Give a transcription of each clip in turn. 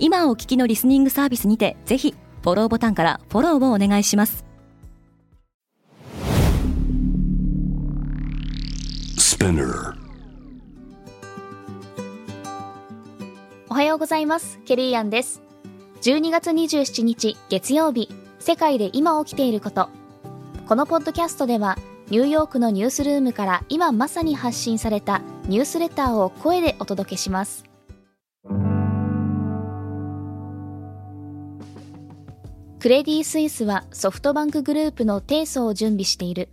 今お聞きのリスニングサービスにてぜひフォローボタンからフォローをお願いします。おはようございます。ケリーアンです。12月27日月曜日。世界で今起きていること。このポッドキャストではニューヨークのニュースルームから今まさに発信されたニュースレターを声でお届けしますクレディ・スイスはソフトバンクグループの提訴を準備している。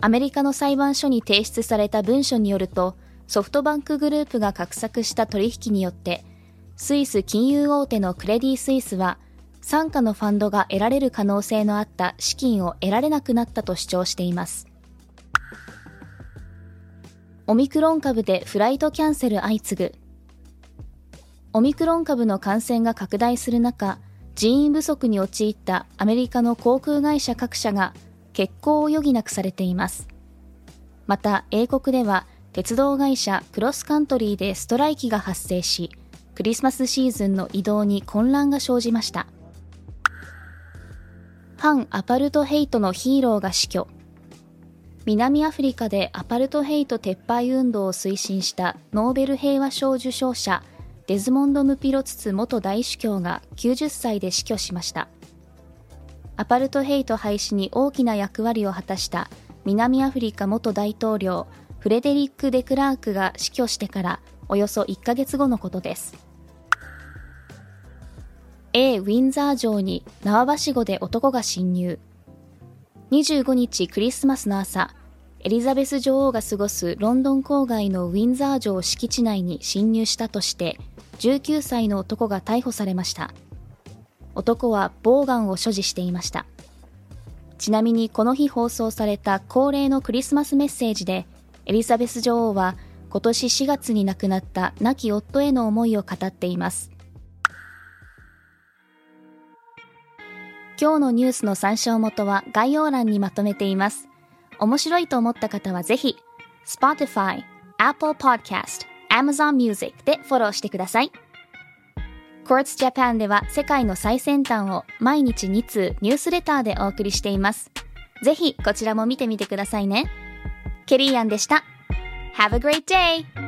アメリカの裁判所に提出された文書によるとソフトバンクグループが画策した取引によってスイス金融大手のクレディ・スイスは傘下のファンドが得られる可能性のあった資金を得られなくなったと主張しています。オミクロン株でフライトキャンセル相次ぐ。オミクロン株の感染が拡大する中人員不足に陥ったアメリカの航空会社各社が欠航を余儀なくされています。また英国では鉄道会社クロスカントリーでストライキが発生しクリスマスシーズンの移動に混乱が生じました。反アパルトヘイトのヒーローが死去。南アフリカでアパルトヘイト撤廃運動を推進したノーベル平和賞受賞者デズモンド・ムピロツツ元大主教が90歳で死去しました。アパルトヘイト廃止に大きな役割を果たした南アフリカ元大統領フレデリック・デクラークが死去してからおよそ1ヶ月後のことです。A. ウィンザー城に縄ばしごで男が侵入。25日クリスマスの朝エリザベス女王が過ごすロンドン郊外のウィンザー城敷地内に侵入したとして19歳の男が逮捕されました。男はボウガンを所持していました。ちなみにこの日放送された恒例のクリスマスメッセージでエリザベス女王は今年4月に亡くなった亡き夫への思いを語っています。今日のニュースの参照元は概要欄にまとめています。面白いと思った方はぜひ Spotify、Apple Podcast、Amazon Music でフォローしてください。Quartz Japan では世界の最先端を毎日2通ニュースレターでお送りしています。ぜひこちらも見てみてくださいね。ケリーアンでした。Have a great day!